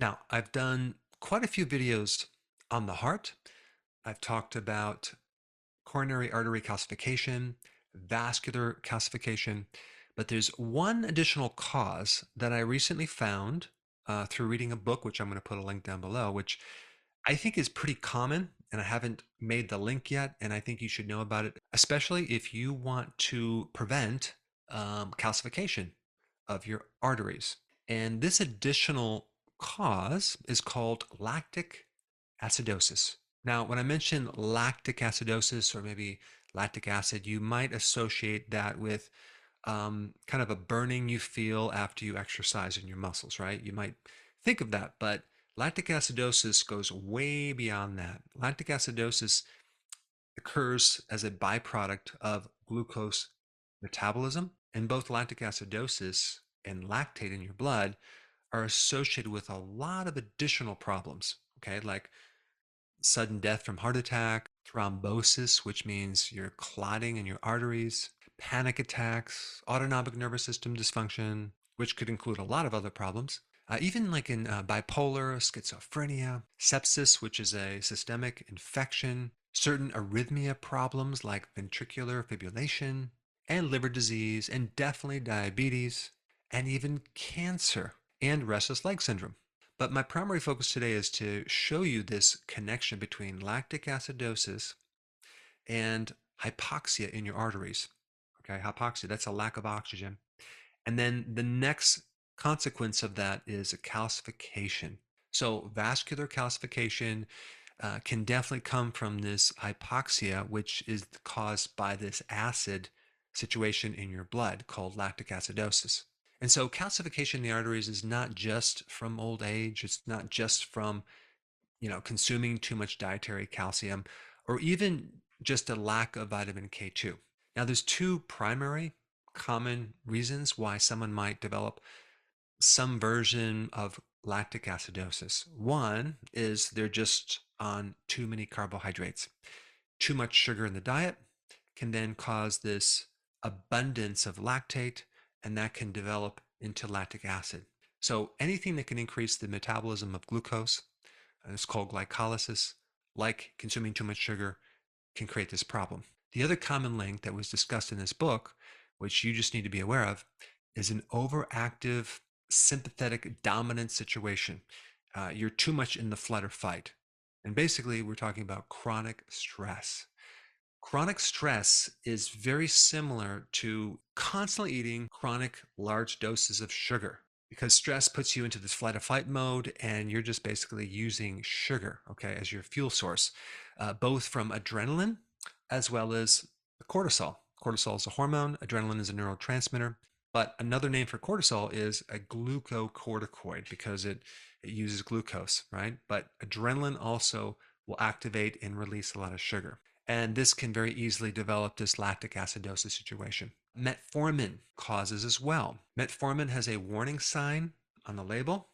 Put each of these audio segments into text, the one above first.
Now, I've done quite a few videos on the heart. I've talked about coronary artery calcification, vascular calcification, but there's one additional cause that I recently found uh, through reading a book, which I'm going to put a link down below, which I think is pretty common, and I haven't made the link yet, and I think you should know about it, especially if you want to prevent um, calcification of your arteries. And this additional cause is called lactic acidosis. Now, when I mention lactic acidosis or maybe lactic acid, you might associate that with um, kind of a burning you feel after you exercise in your muscles, right? You might think of that, but lactic acidosis goes way beyond that. Lactic acidosis occurs as a byproduct of glucose metabolism, and both lactic acidosis and lactate in your blood are associated with a lot of additional problems, okay, like sudden death from heart attack, thrombosis, which means you're clotting in your arteries, panic attacks, autonomic nervous system dysfunction, which could include a lot of other problems. Uh, even like in uh, bipolar, schizophrenia, sepsis, which is a systemic infection, certain arrhythmia problems like ventricular fibrillation, and liver disease, and definitely diabetes, and even cancer and restless leg syndrome. But my primary focus today is to show you this connection between lactic acidosis and hypoxia in your arteries. Okay, hypoxia, that's a lack of oxygen. And then the next consequence of that is a calcification. So vascular calcification uh, can definitely come from this hypoxia, which is caused by this acid situation in your blood called lactic acidosis. And so calcification in the arteries is not just from old age, it's not just from you know consuming too much dietary calcium or even just a lack of vitamin K2. Now there's two primary common reasons why someone might develop some version of lactic acidosis. One is they're just on too many carbohydrates. Too much sugar in the diet can then cause this abundance of lactate and that can develop into lactic acid. So anything that can increase the metabolism of glucose, uh, it's called glycolysis, like consuming too much sugar, can create this problem. The other common link that was discussed in this book, which you just need to be aware of, is an overactive sympathetic dominant situation. Uh, you're too much in the flight or fight. And basically, we're talking about chronic stress. Chronic stress is very similar to constantly eating chronic large doses of sugar because stress puts you into this flight or fight mode and you're just basically using sugar, okay, as your fuel source, uh, both from adrenaline as well as cortisol. Cortisol is a hormone, adrenaline is a neurotransmitter, but another name for cortisol is a glucocorticoid because it, it uses glucose, right? But adrenaline also will activate and release a lot of sugar. And this can very easily develop this lactic acidosis situation. Metformin causes as well. Metformin has a warning sign on the label.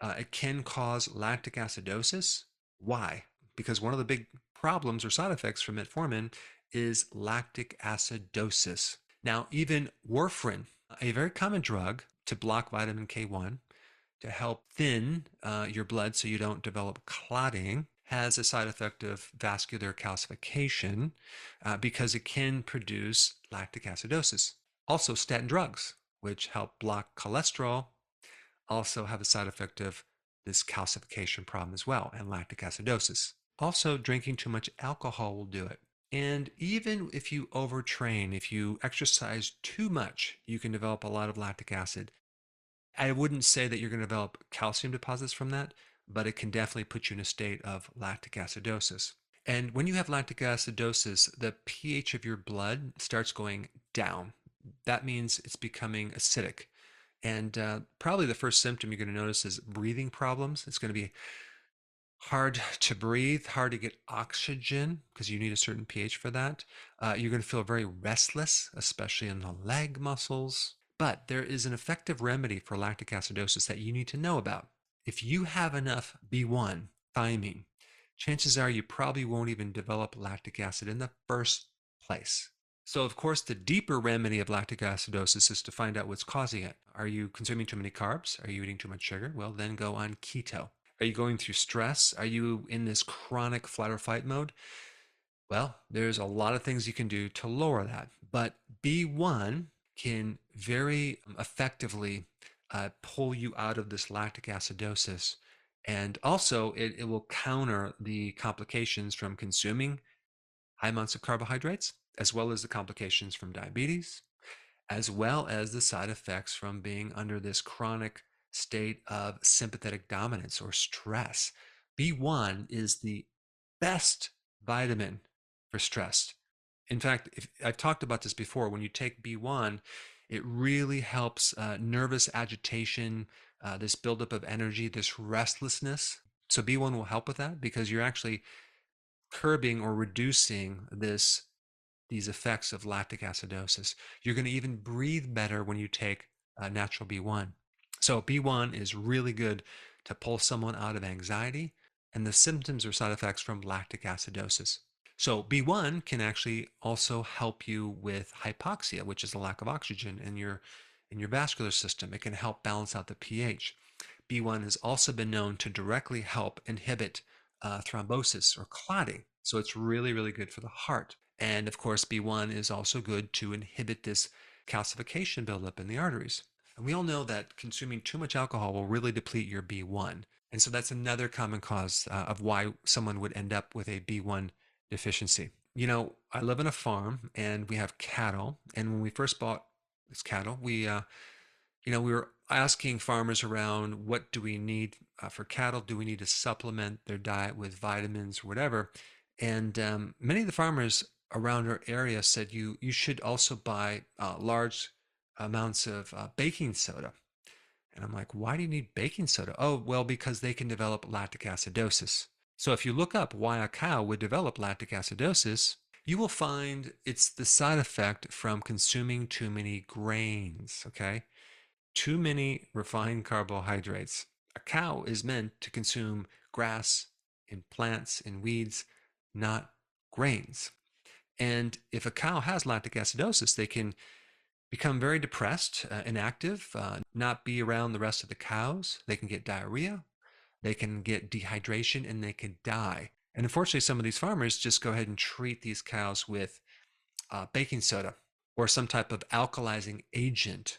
Uh, it can cause lactic acidosis. Why? Because one of the big problems or side effects from metformin is lactic acidosis. Now, even warfarin, a very common drug to block vitamin K1 to help thin uh, your blood so you don't develop clotting, has a side effect of vascular calcification uh, because it can produce lactic acidosis. Also, statin drugs, which help block cholesterol, also have a side effect of this calcification problem as well and lactic acidosis. Also, drinking too much alcohol will do it. And even if you overtrain, if you exercise too much, you can develop a lot of lactic acid. I wouldn't say that you're going to develop calcium deposits from that, but it can definitely put you in a state of lactic acidosis. And when you have lactic acidosis, the pH of your blood starts going down. That means it's becoming acidic. And uh, probably the first symptom you're going to notice is breathing problems. It's going to be hard to breathe, hard to get oxygen because you need a certain pH for that. Uh, you're going to feel very restless, especially in the leg muscles. But there is an effective remedy for lactic acidosis that you need to know about. If you have enough B1 thiamine, chances are you probably won't even develop lactic acid in the first place. So, of course, the deeper remedy of lactic acidosis is to find out what's causing it. Are you consuming too many carbs? Are you eating too much sugar? Well, then go on keto. Are you going through stress? Are you in this chronic flight or fight mode? Well, there's a lot of things you can do to lower that. But B1 can very effectively uh, pull you out of this lactic acidosis. And also, it, it will counter the complications from consuming high amounts of carbohydrates, as well as the complications from diabetes, as well as the side effects from being under this chronic state of sympathetic dominance or stress. B1 is the best vitamin for stress. In fact, if, I've talked about this before. When you take B1, it really helps uh, nervous agitation, uh, this buildup of energy, this restlessness. So B1 will help with that because you're actually curbing or reducing this these effects of lactic acidosis. You're going to even breathe better when you take uh, natural B1. So B1 is really good to pull someone out of anxiety and the symptoms or side effects from lactic acidosis. So B1 can actually also help you with hypoxia, which is a lack of oxygen in your in your vascular system. It can help balance out the pH. B1 has also been known to directly help inhibit uh, thrombosis or clotting. So it's really, really good for the heart. And of course, B1 is also good to inhibit this calcification buildup in the arteries. And we all know that consuming too much alcohol will really deplete your B1. And so that's another common cause uh, of why someone would end up with a B1 deficiency. You know, I live in a farm and we have cattle. And when we first bought this cattle, we, uh, you know, we were asking farmers around what do we need uh, for cattle? Do we need to supplement their diet with vitamins or whatever? And um, many of the farmers around our area said you you should also buy uh, large amounts of uh, baking soda. And I'm like, why do you need baking soda? Oh, well, because they can develop lactic acidosis. So if you look up why a cow would develop lactic acidosis, you will find it's the side effect from consuming too many grains, okay? Too many refined carbohydrates. A cow is meant to consume grass and plants and weeds, not grains. And if a cow has lactic acidosis, they can become very depressed, uh, inactive, uh, not be around the rest of the cows. They can get diarrhea, they can get dehydration and they can die. And unfortunately, some of these farmers just go ahead and treat these cows with uh, baking soda or some type of alkalizing agent,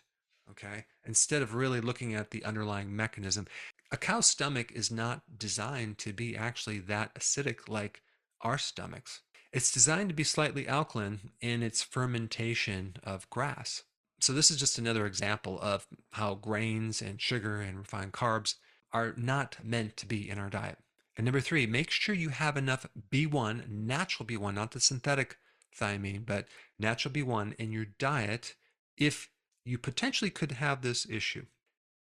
okay, instead of really looking at the underlying mechanism. A cow's stomach is not designed to be actually that acidic like our stomachs. It's designed to be slightly alkaline in its fermentation of grass. So, this is just another example of how grains and sugar and refined carbs are not meant to be in our diet. And number three, make sure you have enough B1, natural B1, not the synthetic thiamine, but natural B1 in your diet if you potentially could have this issue.